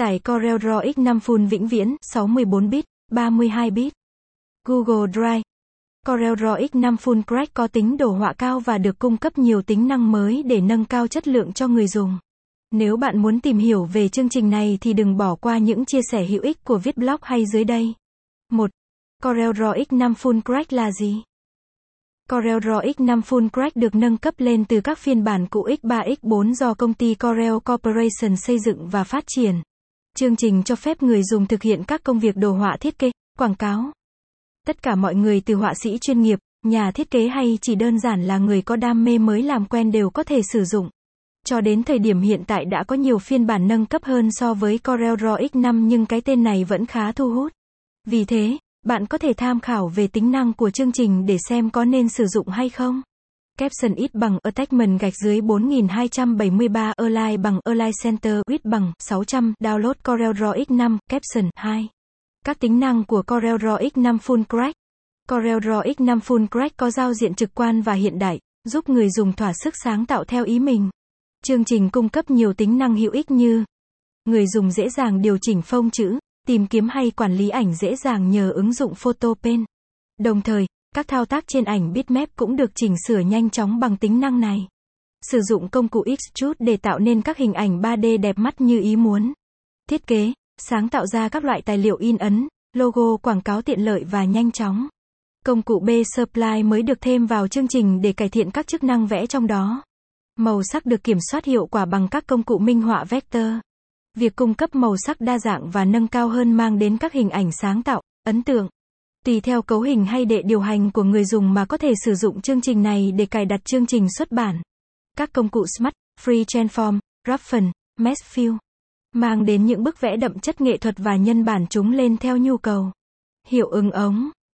Tải Corel Draw X5 Full vĩnh viễn, 64 bit, 32 bit. Google Drive. Corel Draw X5 Full Crack có tính đồ họa cao và được cung cấp nhiều tính năng mới để nâng cao chất lượng cho người dùng. Nếu bạn muốn tìm hiểu về chương trình này thì đừng bỏ qua những chia sẻ hữu ích của viết blog hay dưới đây. 1. Corel Draw X5 Full Crack là gì? Corel Draw X5 Full Crack được nâng cấp lên từ các phiên bản cũ X3 X4 do công ty Corel Corporation xây dựng và phát triển. Chương trình cho phép người dùng thực hiện các công việc đồ họa thiết kế, quảng cáo. Tất cả mọi người từ họa sĩ chuyên nghiệp, nhà thiết kế hay chỉ đơn giản là người có đam mê mới làm quen đều có thể sử dụng. Cho đến thời điểm hiện tại đã có nhiều phiên bản nâng cấp hơn so với Corel Draw X5 nhưng cái tên này vẫn khá thu hút. Vì thế, bạn có thể tham khảo về tính năng của chương trình để xem có nên sử dụng hay không. Caption ít bằng Attachment gạch dưới 4273 Align bằng Align Center ít bằng 600 Download Corel Draw X5 Caption 2 Các tính năng của Corel Draw X5 Full Crack Corel Draw X5 Full Crack có giao diện trực quan và hiện đại, giúp người dùng thỏa sức sáng tạo theo ý mình. Chương trình cung cấp nhiều tính năng hữu ích như Người dùng dễ dàng điều chỉnh phông chữ, tìm kiếm hay quản lý ảnh dễ dàng nhờ ứng dụng Photo Pen. Đồng thời, các thao tác trên ảnh bitmap cũng được chỉnh sửa nhanh chóng bằng tính năng này. Sử dụng công cụ Extrude để tạo nên các hình ảnh 3D đẹp mắt như ý muốn. Thiết kế, sáng tạo ra các loại tài liệu in ấn, logo quảng cáo tiện lợi và nhanh chóng. Công cụ B-Supply mới được thêm vào chương trình để cải thiện các chức năng vẽ trong đó. Màu sắc được kiểm soát hiệu quả bằng các công cụ minh họa vector. Việc cung cấp màu sắc đa dạng và nâng cao hơn mang đến các hình ảnh sáng tạo, ấn tượng. Tùy theo cấu hình hay đệ điều hành của người dùng mà có thể sử dụng chương trình này để cài đặt chương trình xuất bản. Các công cụ Smart, Free Transform, Roughen, Mesh Fill mang đến những bức vẽ đậm chất nghệ thuật và nhân bản chúng lên theo nhu cầu. Hiệu ứng ống